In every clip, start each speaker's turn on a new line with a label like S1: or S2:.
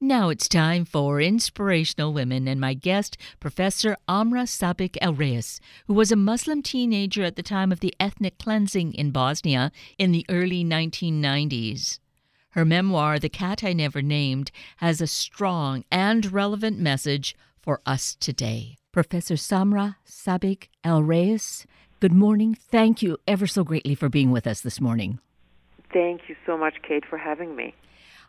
S1: Now it's time for Inspirational Women and my guest, Professor Amra Sabic-El-Rayess, who was a Muslim teenager at the time of the ethnic cleansing in Bosnia in the early 1990s. Her memoir, The Cat I Never Named, has a strong and relevant message for us today. Professor Samra Sabik El Reyes, good morning. Thank you ever so greatly for being with us this morning.
S2: Thank you so much, Kate, for having me.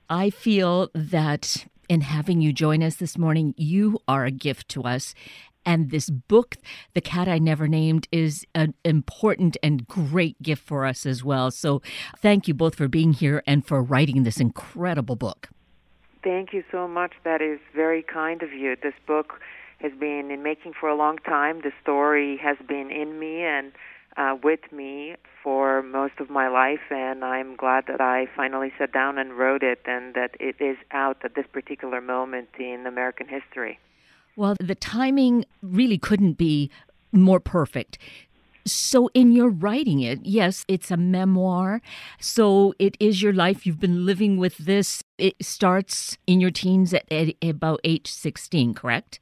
S1: I feel that in having you join us this morning, you are a gift to us. And this book, The Cat I Never Named, is an important and great gift for us as well. So thank you both for being here and for writing this incredible book.
S2: Thank you so much. That is very kind of you. This book has been in making for a long time. The story has been in me and uh, with me for most of my life, and I'm glad that I finally sat down and wrote it and that it is out at this particular moment in American history.
S1: Well, the timing really couldn't be more perfect. So, in your writing it, yes, it's a memoir. So, it is your life. You've been living with this. It starts in your teens at, at about age 16, correct?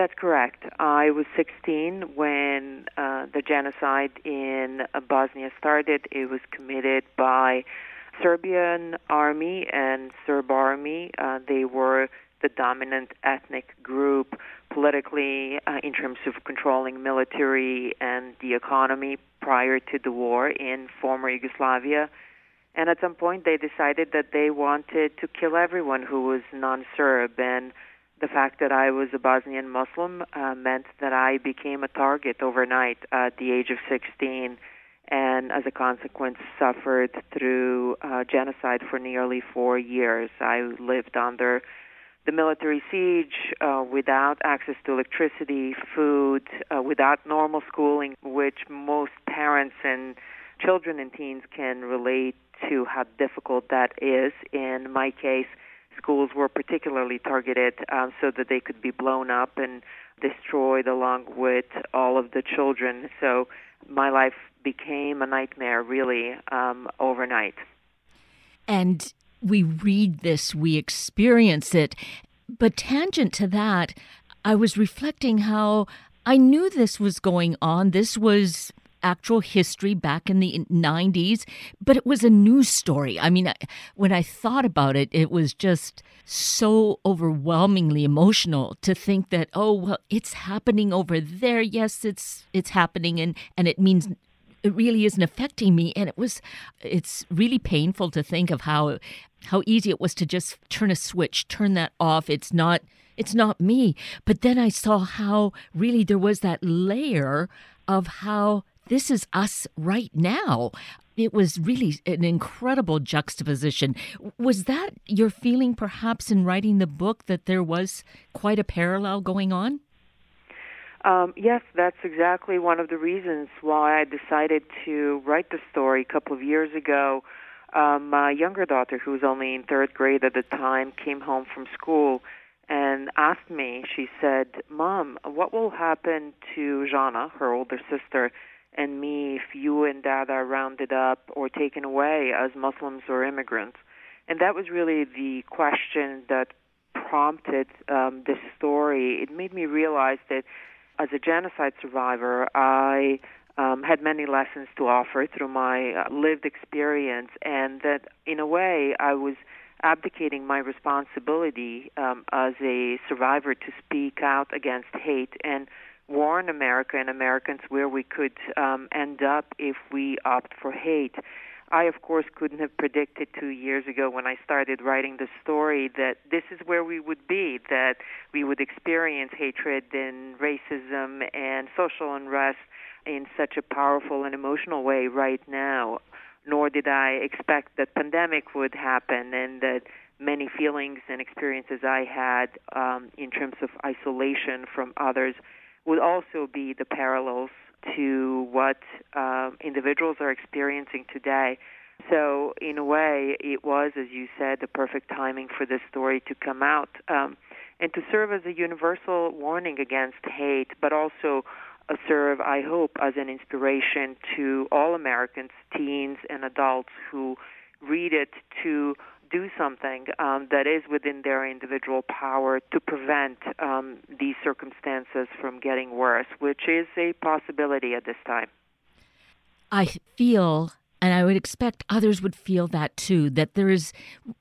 S2: That's correct. I was 16 when uh, the genocide in Bosnia started. It was committed by Serbian army and Serb army. Uh, they were the dominant ethnic group politically uh, in terms of controlling military and the economy prior to the war in former Yugoslavia. And at some point, they decided that they wanted to kill everyone who was non-Serb and the fact that I was a Bosnian Muslim uh, meant that I became a target overnight at the age of 16 and as a consequence suffered through uh, genocide for nearly four years. I lived under the military siege uh, without access to electricity, food, uh, without normal schooling, which most parents and children and teens can relate to how difficult that is. In my case, schools were particularly targeted um, so that they could be blown up and destroyed along with all of the children. So my life became a nightmare really um, overnight.
S1: And we read this, we experience it. But tangent to that, I was reflecting how I knew this was going on. This was actual history back in the 90s, but it was a news story. I mean, when I thought about it, it was just so overwhelmingly emotional to think that oh well it's happening over there. Yes it's it's happening and and it means it really isn't affecting me. And it was it's really painful to think of how how easy it was to just turn a switch turn that off. It's not it's not me. But then i saw how really there was that layer of how this is us right now. It was really an incredible juxtaposition. Was that your feeling, perhaps, in writing the book, that there was quite a parallel going on?
S2: Um, yes, that's exactly one of the reasons why I decided to write the story a couple of years ago. Um, my younger daughter, who was only in third grade at the time, came home from school and asked me, she said, Mom, what will happen to Jana, her older sister, and me if you and dad are rounded up or taken away as Muslims or immigrants. And that was really the question that prompted um, this story. It made me realize that as a genocide survivor, I um, had many lessons to offer through my uh, lived experience, and that in a way I was abdicating my responsibility um, as a survivor to speak out against hate and warn America and Americans where we could um, end up if we opt for hate. I, of course, couldn't have predicted two years ago when I started writing the story that this is where we would be, that we would experience hatred and racism and social unrest in such a powerful and emotional way right now. Nor did I expect that pandemic would happen and that many feelings and experiences I had um, in terms of isolation from others would also be the parallels to what um, individuals are experiencing today. So, in a way, it was, as you said, the perfect timing for this story to come out um, and to serve as a universal warning against hate, but also serve, I hope, as an inspiration to all Americans, teens and adults who read it to do something um, that is within their individual power to prevent um, these circumstances from getting worse, which is a possibility at this time.
S1: I feel and I would expect others would feel that too, that there is,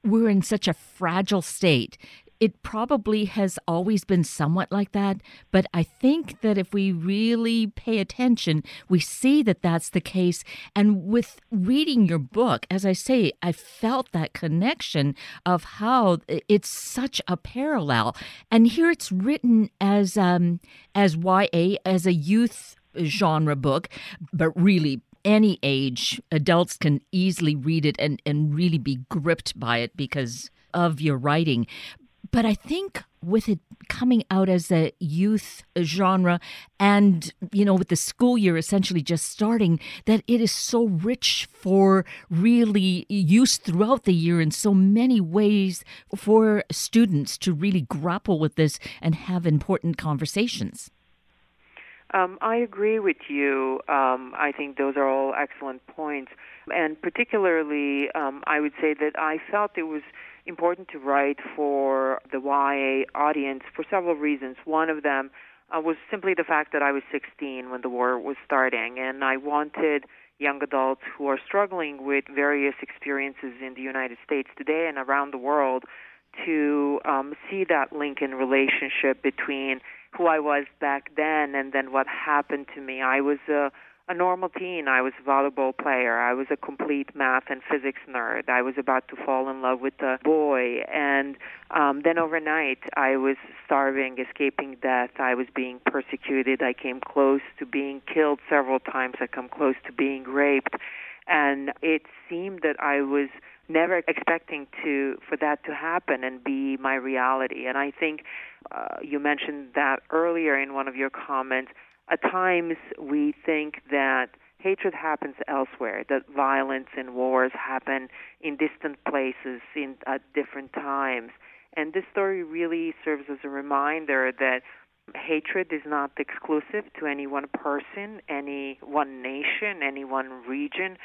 S1: we're in such a fragile state. It probably has always been somewhat like that, but I think that if we really pay attention, we see that that's the case. And with reading your book, as I say, I felt that connection of how it's such a parallel. And here it's written as um, as YA, as a youth genre book, but really any age, adults can easily read it and, and really be gripped by it because of your writing. But I think with it coming out as a youth genre and, you know, with the school year essentially just starting, that it is so rich for really use throughout the year in so many ways for students to really grapple with this and have important conversations.
S2: Um, I agree with you. Um, I think those are all excellent points. And particularly, um, I would say that I felt it was important to write for the YA audience for several reasons. One of them uh, was simply the fact that I was 16 when the war was starting, and I wanted young adults who are struggling with various experiences in the United States today and around the world to um, see that link in relationship between who I was back then and then what happened to me. I was a a normal teen. I was a volleyball player. I was a complete math and physics nerd. I was about to fall in love with a boy. And um, then overnight, I was starving, escaping death. I was being persecuted. I came close to being killed several times. I come close to being raped. And it seemed that I was never expecting to for that to happen and be my reality. And I think uh, you mentioned that earlier in one of your comments. At times, we think that hatred happens elsewhere, that violence and wars happen in distant places in at different times. And this story really serves as a reminder that hatred is not exclusive to any one person, any one nation, any one region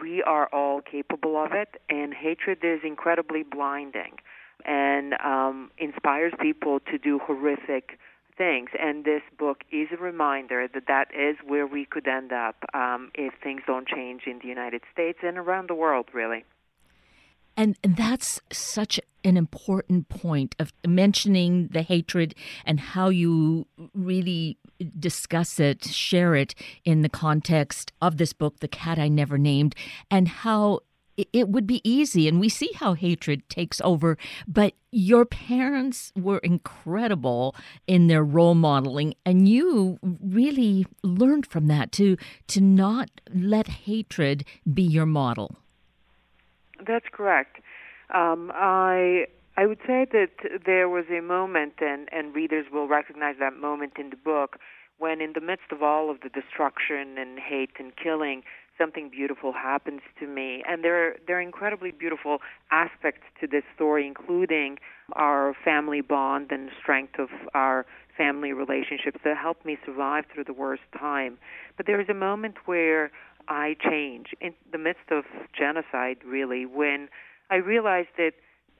S2: we are all capable of it, and hatred is incredibly blinding and um, inspires people to do horrific things. And this book is a reminder that that is where we could end up um, if things don't change in the United States and around the world, really.
S1: And that's such an important point of mentioning the hatred and how you really discuss it, share it in the context of this book, The Cat I Never Named, and how it would be easy and we see how hatred takes over but your parents were incredible in their role modeling and you really learned from that to to not let hatred be your model.
S2: That's correct. Um, i I would say that there was a moment, and, and readers will recognize that moment in the book, when in the midst of all of the destruction and hate and killing, something beautiful happens to me. And there, there are incredibly beautiful aspects to this story, including our family bond and strength of our family relationships that helped me survive through the worst time. But there is a moment where I change in the midst of genocide, really, when I realized that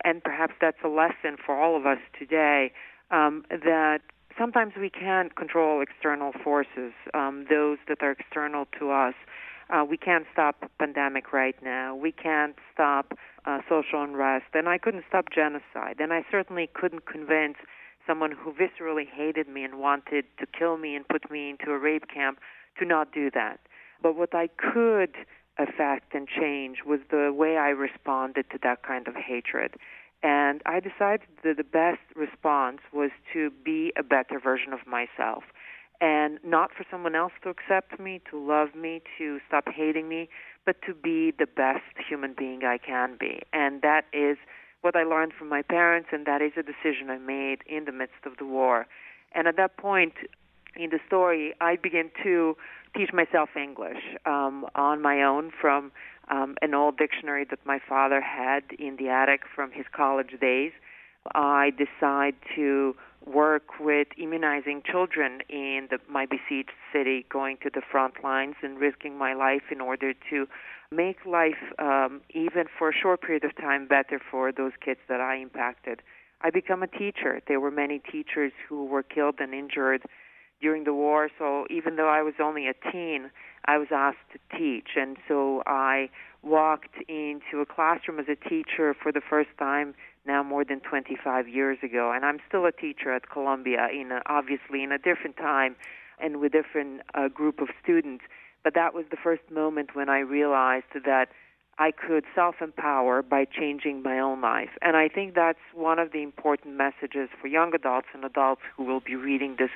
S2: and perhaps that's a lesson for all of us today, um, that sometimes we can't control external forces, um, those that are external to us. Uh, we can't stop pandemic right now. We can't stop uh, social unrest, and I couldn't stop genocide. And I certainly couldn't convince someone who viscerally hated me and wanted to kill me and put me into a rape camp to not do that. But what I could affect and change was the way I responded to that kind of hatred. And I decided that the best response was to be a better version of myself. And not for someone else to accept me, to love me, to stop hating me, but to be the best human being I can be. And that is what I learned from my parents, and that is a decision I made in the midst of the war. And at that point in the story, I began to teach myself English um, on my own from um, an old dictionary that my father had in the attic from his college days. I decide to work with immunizing children in the, my besieged city, going to the front lines and risking my life in order to make life, um, even for a short period of time, better for those kids that I impacted. I become a teacher. There were many teachers who were killed and injured during the war, so even though I was only a teen, I was asked to teach, and so I walked into a classroom as a teacher for the first time now more than 25 years ago, and I'm still a teacher at Columbia in a, obviously in a different time and with a different uh, group of students. But that was the first moment when I realized that I could self-empower by changing my own life, and I think that's one of the important messages for young adults and adults who will be reading this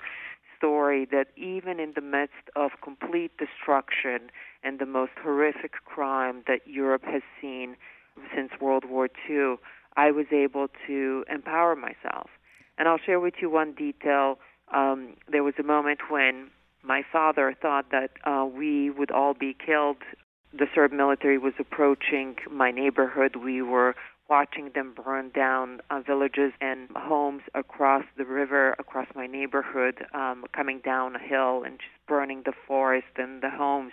S2: story. That even in the midst of complete destruction and the most horrific crime that Europe has seen since World War II I was able to empower myself. And I'll share with you one detail. Um, there was a moment when my father thought that uh, we would all be killed. The Serb military was approaching my neighborhood. We were watching them burn down uh, villages and homes across the river, across my neighborhood, um, coming down a hill and just burning the forest and the homes.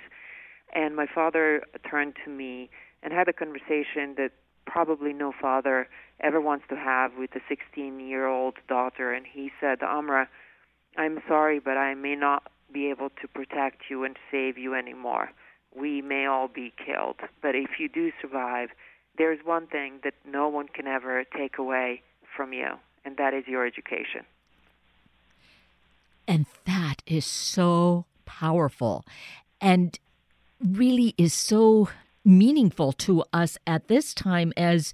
S2: And my father turned to me and had a conversation that probably no father ever wants to have with a 16 year old daughter. And he said, Amra, I'm sorry, but I may not be able to protect you and save you anymore. We may all be killed. But if you do survive, there's one thing that no one can ever take away from you, and that is your education.
S1: And that is so powerful and really is so meaningful to us at this time as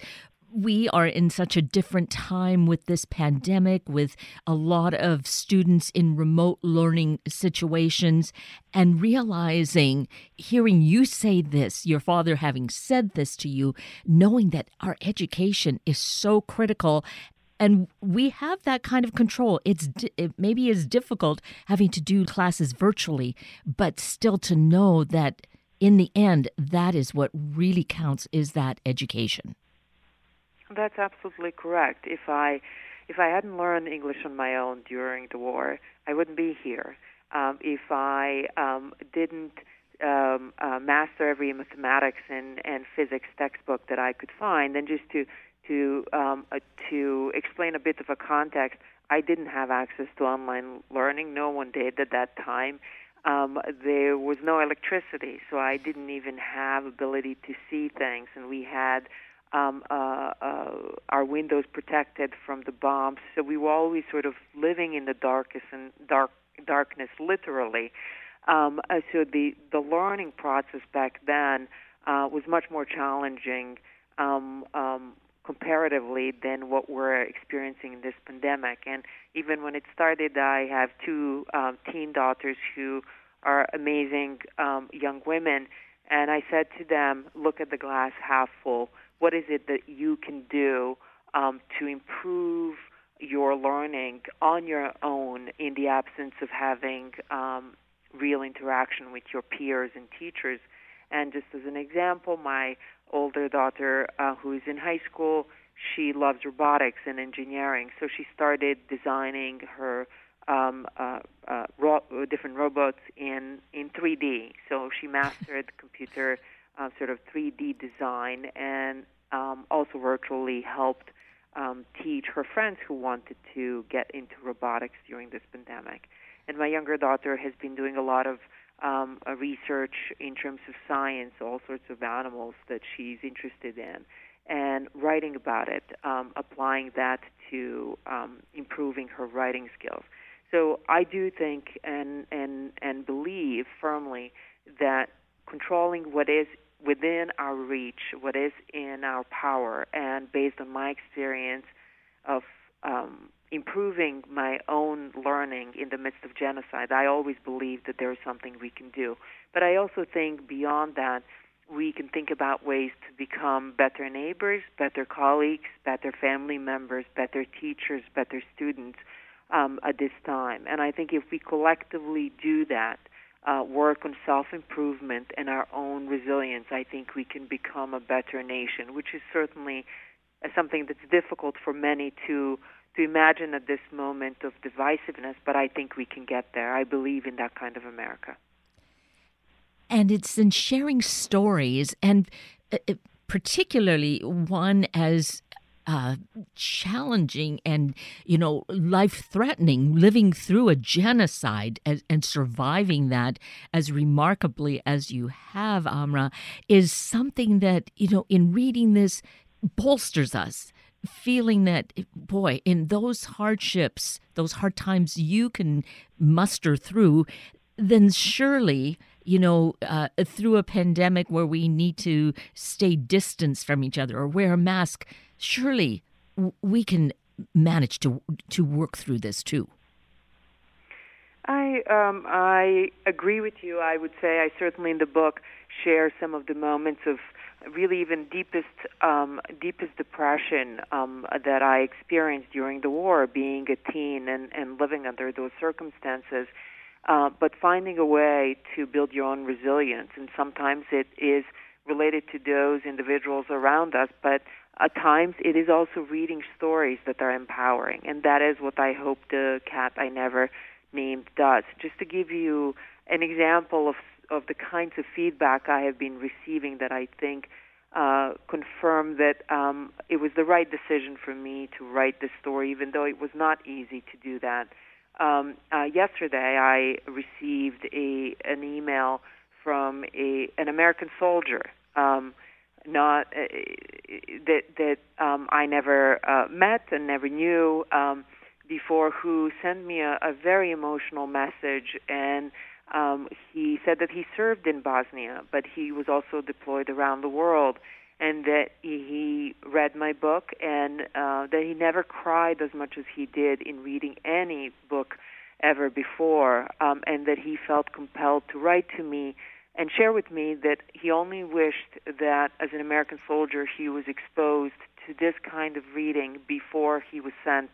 S1: we are in such a different time with this pandemic, with a lot of students in remote learning situations, and realizing, hearing you say this, your father having said this to you, knowing that our education is so critical. And we have that kind of control. It's it maybe is difficult having to do classes virtually, but still to know that in the end, that is what really counts is that education.
S2: That's absolutely correct. If I if I hadn't learned English on my own during the war, I wouldn't be here. Um, if I um, didn't um, uh, master every mathematics and, and physics textbook that I could find, then just to to um, uh, to explain a bit of a context, I didn't have access to online learning. No one did at that time um, there was no electricity, so I didn't even have ability to see things, and we had um, uh, uh, our windows protected from the bombs. So we were always sort of living in the darkest and dark darkness, literally. Um, uh, so the the learning process back then uh, was much more challenging. Um, um, comparatively than what we're experiencing in this pandemic. And even when it started, I have two um, teen daughters who are amazing um, young women. And I said to them, look at the glass half full. What is it that you can do um, to improve your learning on your own in the absence of having um, real interaction with your peers and teachers? And just as an example, my older daughter, uh, who is in high school, she loves robotics and engineering, so she started designing her um, uh, uh, ro- different robots in in 3D. So she mastered computer uh, sort of 3D design and um, also virtually helped um, teach her friends who wanted to get into robotics during this pandemic. And my younger daughter has been doing a lot of um, research in terms of science, all sorts of animals that she's interested in, and writing about it, um, applying that to um, improving her writing skills. So I do think and and and believe firmly that controlling what is within our reach, what is in our power, and based on my experience of um, improving my own learning in the midst of genocide, I always believe that there is something we can do. But I also think beyond that, we can think about ways to become better neighbors, better colleagues, better family members, better teachers, better students um, at this time. And I think if we collectively do that, uh, work on self improvement and our own resilience, I think we can become a better nation, which is certainly something that's difficult for many to to imagine at this moment of divisiveness, but I think we can get there. I believe in that kind of America.
S1: And it's in sharing stories, and uh, uh, particularly one as uh, challenging and you know life threatening living through a genocide and, and, surviving that as remarkably as you have amra is something that you know in reading this bolsters us feeling that boy in those hardships those hard times you can muster through then surely you know uh, through a pandemic where we need to stay distanced from each other or wear a mask surely we can manage to to work through this too
S2: I um, I agree with you. I would say I certainly in the book share some of the moments of really even deepest um, deepest depression um, that I experienced during the war, being a teen and, and living under those circumstances. Uh, but finding a way to build your own resilience, and sometimes it is related to those individuals around us, but at times it is also reading stories that are empowering, and that is what I hope the cat I never named does. Just to give you an example of of the kinds of feedback I have been receiving that I think uh, confirm that um, it was the right decision for me to write this story, even though it was not easy to do that. Um, uh, yesterday, I received a an email from a an American soldier, um, not uh, that that um, I never uh, met and never knew um, before, who sent me a, a very emotional message and um, he said that he served in Bosnia, but he was also deployed around the world, and that he read my book, and uh, that he never cried as much as he did in reading any book ever before, um, and that he felt compelled to write to me and share with me that he only wished that as an American soldier he was exposed to this kind of reading before he was sent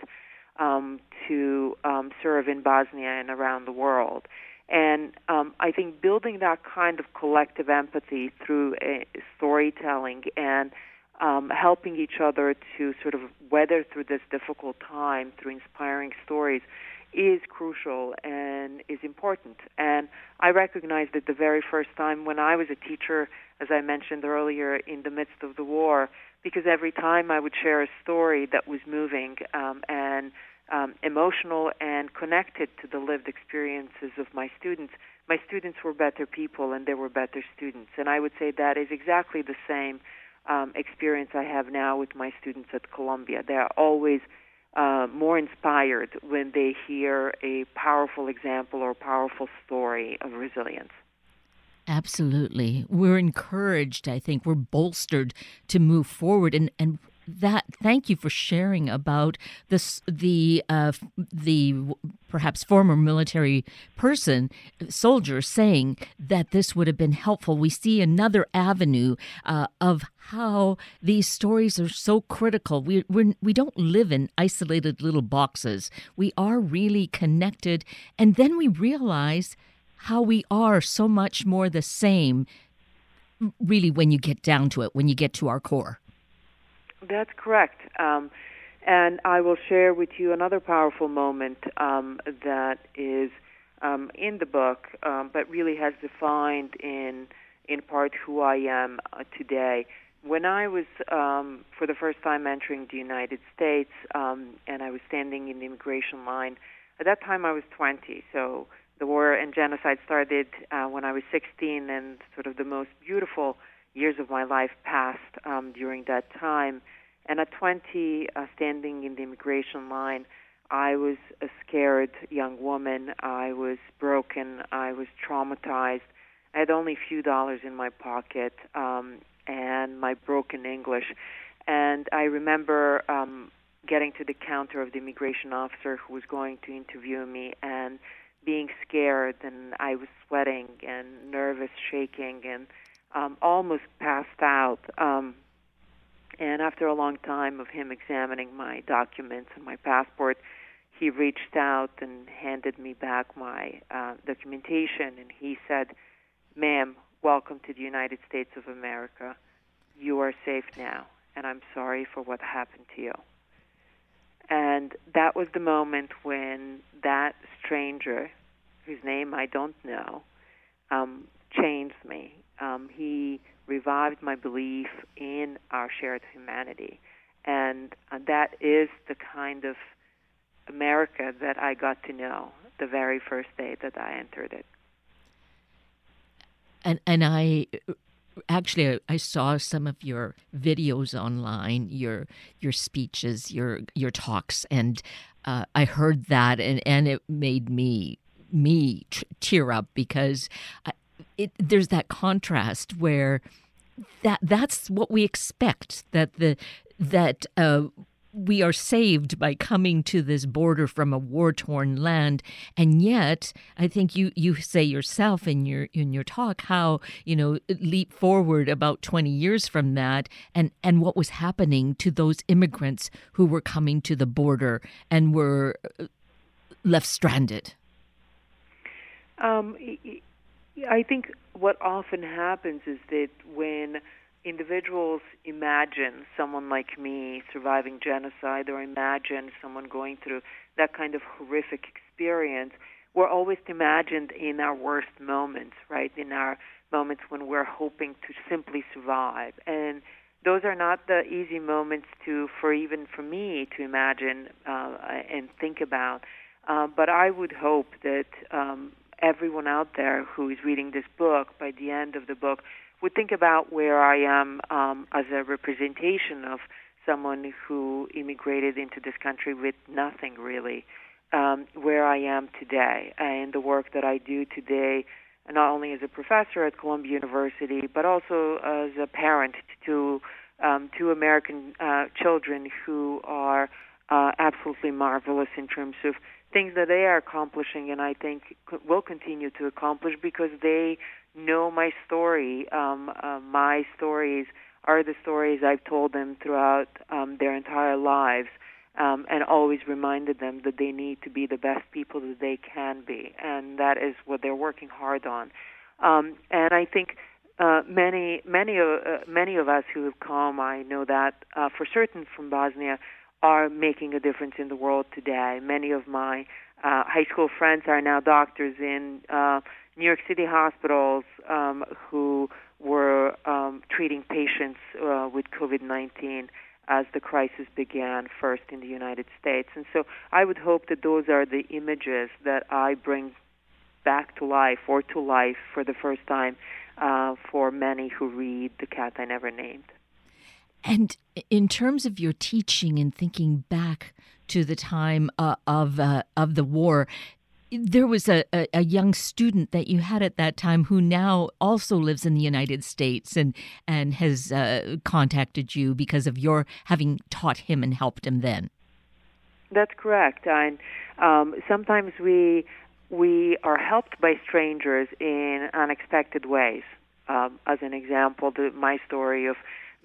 S2: um, to um, serve in Bosnia and around the world. And um, I think building that kind of collective empathy through storytelling and um, helping each other to sort of weather through this difficult time through inspiring stories is crucial and is important. And I recognized it the very first time when I was a teacher, as I mentioned earlier, in the midst of the war, because every time I would share a story that was moving um, and um, emotional and connected to the lived experiences of my students, my students were better people and they were better students. And I would say that is exactly the same um, experience I have now with my students at Columbia. They are always uh, more inspired when they hear a powerful example or powerful story of resilience.
S1: Absolutely. We're encouraged, I think. We're bolstered to move forward. And, and that thank you for sharing about this the uh, the perhaps former military person soldier saying that this would have been helpful. We see another avenue uh, of how these stories are so critical. We we're, we don't live in isolated little boxes. We are really connected. And then we realize how we are so much more the same really when you get down to it when you get to our core
S2: that's correct. Um, and I will share with you another powerful moment um, that is um, in the book, um, but really has defined in in part who I am uh, today. When I was um, for the first time entering the United States, um, and I was standing in the immigration line. At that time, I was 20, so the war and genocide started uh, when I was 16, and sort of the most beautiful years of my life passed um, during that time. And at 20, uh, standing in the immigration line, I was a scared young woman. I was broken. I was traumatized. I had only a few dollars in my pocket um, and my broken English. And I remember um, getting to the counter of the immigration officer who was going to interview me and being scared. And I was sweating and nervous, shaking, and um, almost passed out. Um, and after a long time of him examining my documents and my passport, he reached out and handed me back my uh, documentation, and he said, "Ma'am, welcome to the United States of America. You are safe now, and I'm sorry for what happened to you." And that was the moment when that stranger, whose name I don't know, um, changed me. Um, he revived my belief in our shared humanity. And uh, that is the kind of America that I got to know the very first day that I entered it.
S1: And and I actually I saw some of your videos online, your your speeches, your your talks, and uh, I heard that, and and it made me me tear up because it, there's that contrast where that that's what we expect that the that uh, we are saved by coming to this border from a war-torn land. And yet i think you you say yourself in your in your talk how you know leap forward about 20 years from that and and what was happening to those immigrants who were coming to the border and were uh, left stranded.
S2: Um, i think what often happens is that when individuals imagine someone like me surviving genocide or imagine someone going through that kind of horrific experience, we're always imagined in our worst moments, right? In our moments when we're hoping to simply survive. And those are not the easy moments to, for even for me to imagine uh, and think about. Uh, but I would hope that um, everyone out there who is reading this book, by the end of the book, would think about where I am um, as a representation of someone who immigrated into this country with nothing really, um, where I am today, and the work that I do today, not only as a professor at Columbia University, but also as a parent to um, two American uh, children who are uh, absolutely marvelous in terms of things that they are accomplishing, and I think will continue to accomplish because they know my story. Um, uh, my stories are the stories I've told them throughout um, their entire lives, um, and always reminded them that they need to be the best people that they can be, and that is what they're working hard on. Um, and I think uh, many, many, uh, many of us who have come, I know that uh, for certain from Bosnia, are making a difference in the world today. Many of my uh, high school friends are now doctors in uh, New York City hospitals um, who were um, treating patients uh, with COVID 19 as the crisis began first in the United States. And so I would hope that those are the images that I bring back to life or to life for the first time uh, for many who read The Cat I Never Named.
S1: And in terms of your teaching and thinking back to the time uh, of uh, of the war, there was a, a, a, young student that you had at that time who now also lives in the United States and and has uh, contacted you because of your having taught him and helped him then.
S2: That's correct. And um, sometimes we we are helped by strangers in unexpected ways. Um, as an example, the, my story of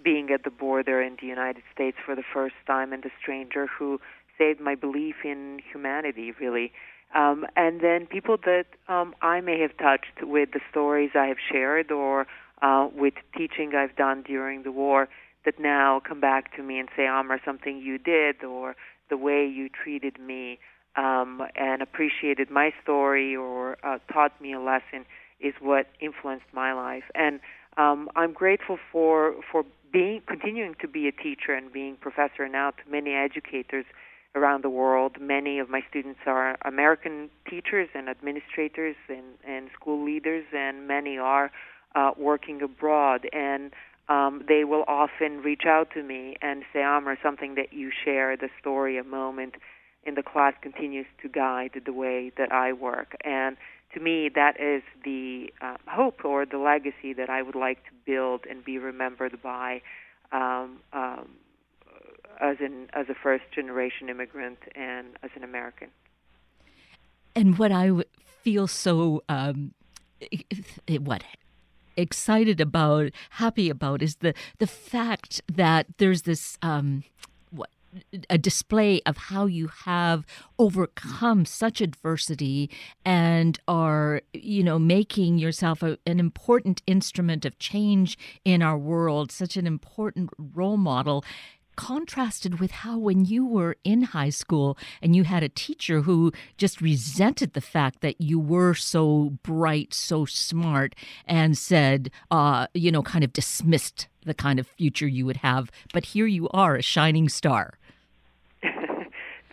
S2: being at the border in the United States for the first time and the stranger who saved my belief in humanity, really. Um, and then people that um, I may have touched with the stories I have shared or uh, with teaching I've done during the war that now come back to me and say, Amar, something you did or the way you treated me um, and appreciated my story or uh, taught me a lesson is what influenced my life. And um, I'm grateful for for being continuing to be a teacher and being professor now to many educators around the world. Many of my students are American teachers and administrators and, and school leaders, and many are uh, working abroad. And um, they will often reach out to me and say, Amar, something that you share, the story, a moment in the class continues to guide the way that I work. And to me, that is the uh, hope or the legacy that I would like to build and be remembered by um, um, as an as a first generation immigrant and as an American.
S1: And what I feel so um, what excited about, happy about, is the the fact that there's this um, a display of how you have overcome such adversity and are you know making yourself a, an important instrument of change in our world such an important role model contrasted with how when you were in high school and you had a teacher who just resented the fact that you were so bright, so smart, and said, uh, you know, kind of dismissed the kind of future you would have. But here you are, a shining star.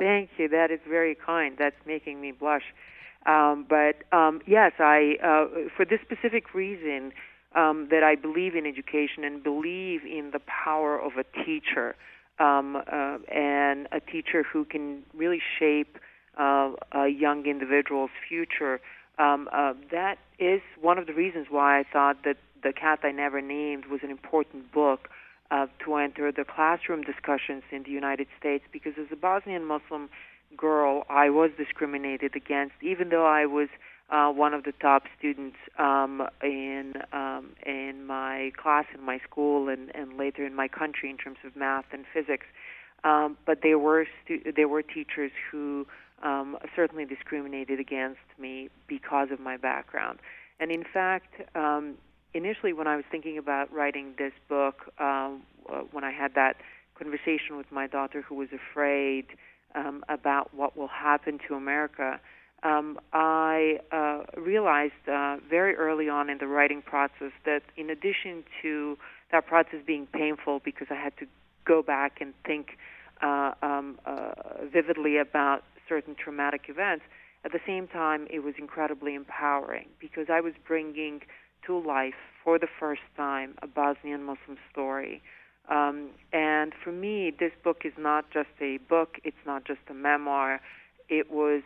S2: Thank you. That is very kind. That's making me blush. Um, but um, yes, I uh, for this specific reason um, that I believe in education and believe in the power of a teacher um, uh, and a teacher who can really shape uh, a young individual's future. Um, uh, that is one of the reasons why I thought that The Cat I Never Named was an important book uh, to enter the classroom discussions in the United States because as a Bosnian Muslim girl, I was discriminated against, even though I was uh, one of the top students um, in um, in my class in my school and, and later in my country in terms of math and physics. Um, but there were stu- there were teachers who um, certainly discriminated against me because of my background. And in fact, um, initially when I was thinking about writing this book, um, uh, when I had that conversation with my daughter who was afraid um, about what will happen to America, um, I uh, realized uh, very early on in the writing process that in addition to that process being painful because I had to go back and think uh, um, uh, vividly about certain traumatic events, at the same time it was incredibly empowering because I was bringing to life for the first time a Bosnian Muslim story. Um, and for me, this book is not just a book, it's not just a memoir. It was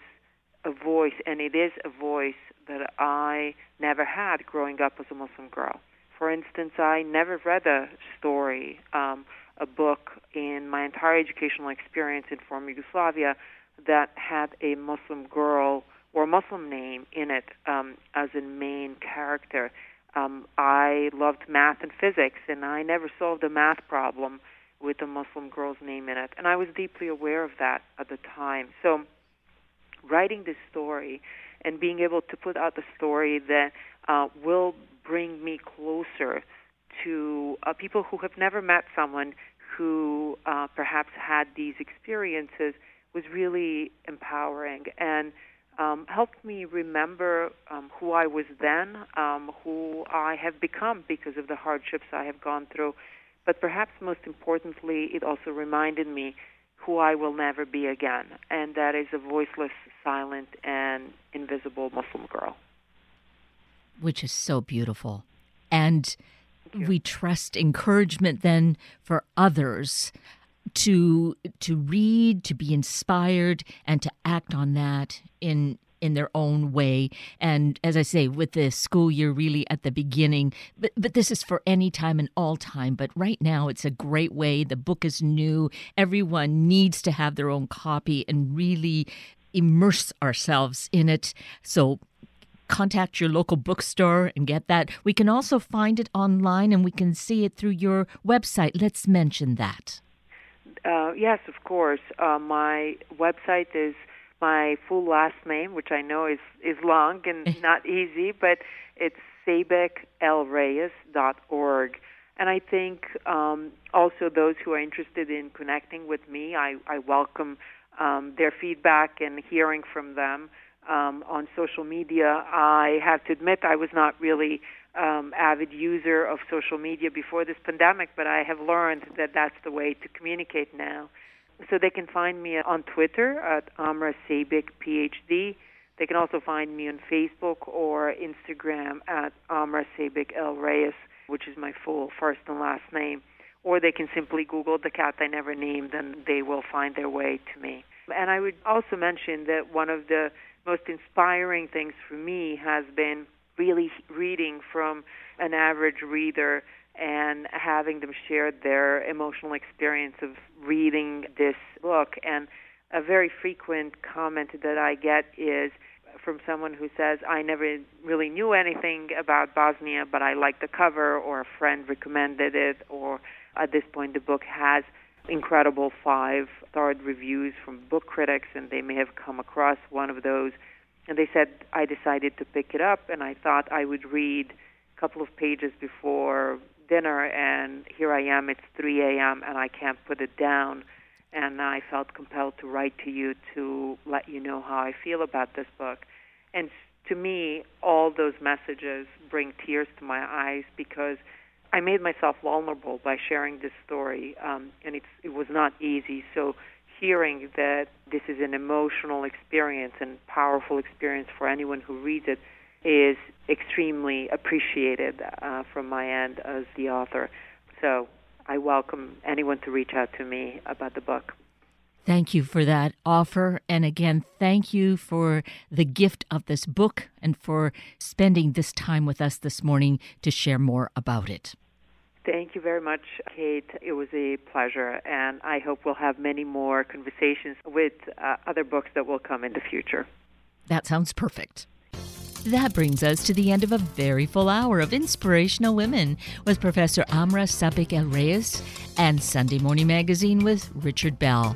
S2: a voice, and it is a voice that I never had growing up as a Muslim girl. For instance, I never read a story, um, a book in my entire educational experience in former Yugoslavia that had a Muslim girl or Muslim name in it um, as a main character. Um, I loved math and physics, and I never solved a math problem with a Muslim girl's name in it. And I was deeply aware of that at the time. So writing this story and being able to put out the story that uh, will bring me closer to uh, people who have never met someone who uh, perhaps had these experiences was really empowering and um, helped me remember um, who I was then, um, who I have become because of the hardships I have gone through. But perhaps most importantly, it also reminded me who I will never be again, and that is a voiceless, silent, and invisible Muslim girl.
S1: Which is so beautiful. And we trust encouragement then for others to to read to be inspired and to act on that in in their own way. And as I say, with the school year really at the beginning, but, but this is for any time and all time. But right now, it's a great way. The book is new. Everyone needs to have their own copy and really immerse ourselves in it. So contact your local bookstore and get that. We can also find it online and we can see it through your website. Let's mention that.
S2: Uh, yes, of course. Uh, my website is my full last name, which I know is is long and not easy, but it's sabicelrayess.org. And I think um, also those who are interested in connecting with me, I, I welcome um, their feedback and hearing from them um, on social media. I have to admit I was not really um, avid user of social media before this pandemic, but I have learned that that's the way to communicate now. So they can find me on Twitter at Amra Sabic PhD. They can also find me on Facebook or Instagram at Amra Sabic-El-Rayess, which is my full first and last name. Or they can simply Google the cat I never named and they will find their way to me. And I would also mention that one of the most inspiring things for me has been really reading from an average reader and having them share their emotional experience of reading this book. And a very frequent comment that I get is from someone who says, I never really knew anything about Bosnia, but I liked the cover, or a friend recommended it, or at this point the book has incredible five starred reviews from book critics, and they may have come across one of those. And they said, I decided to pick it up, and I thought I would read a couple of pages before dinner, and here I am. It's 3 a.m. and I can't put it down. And I felt compelled to write to you to let you know how I feel about this book. And to me, all those messages bring tears to my eyes because I made myself vulnerable by sharing this story, um, and it's, it was not easy. So, hearing that this is an emotional experience and powerful experience for anyone who reads it is extremely appreciated uh, from my end as the author. So, I welcome anyone to reach out to me about the book.
S1: Thank you for that offer. And again, thank you for the gift of this book and for spending this time with us this morning to share more about it.
S2: Thank you very much, Kate. It was a pleasure, and I hope we'll have many more conversations with uh, other books that will come in the future.
S1: That sounds perfect. That brings us to the end of a very full hour of Inspirational Women with Professor Amra Sabic El Rayess and Sunday Morning Magazine with Richard Bell.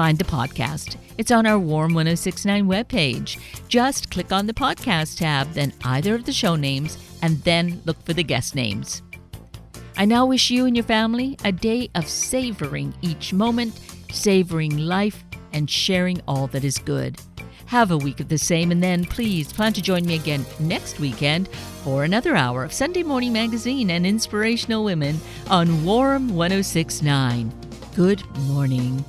S1: find the podcast. It's on our Warm 1069 webpage. Just click on the podcast tab, then either of the show names and then look for the guest names. I now wish you and your family a day of savoring each moment, savoring life, and sharing all that is good. Have a week of the same, and then please plan to join me again next weekend for another hour of Sunday Morning Magazine and Inspirational Women on Warm 1069. Good morning.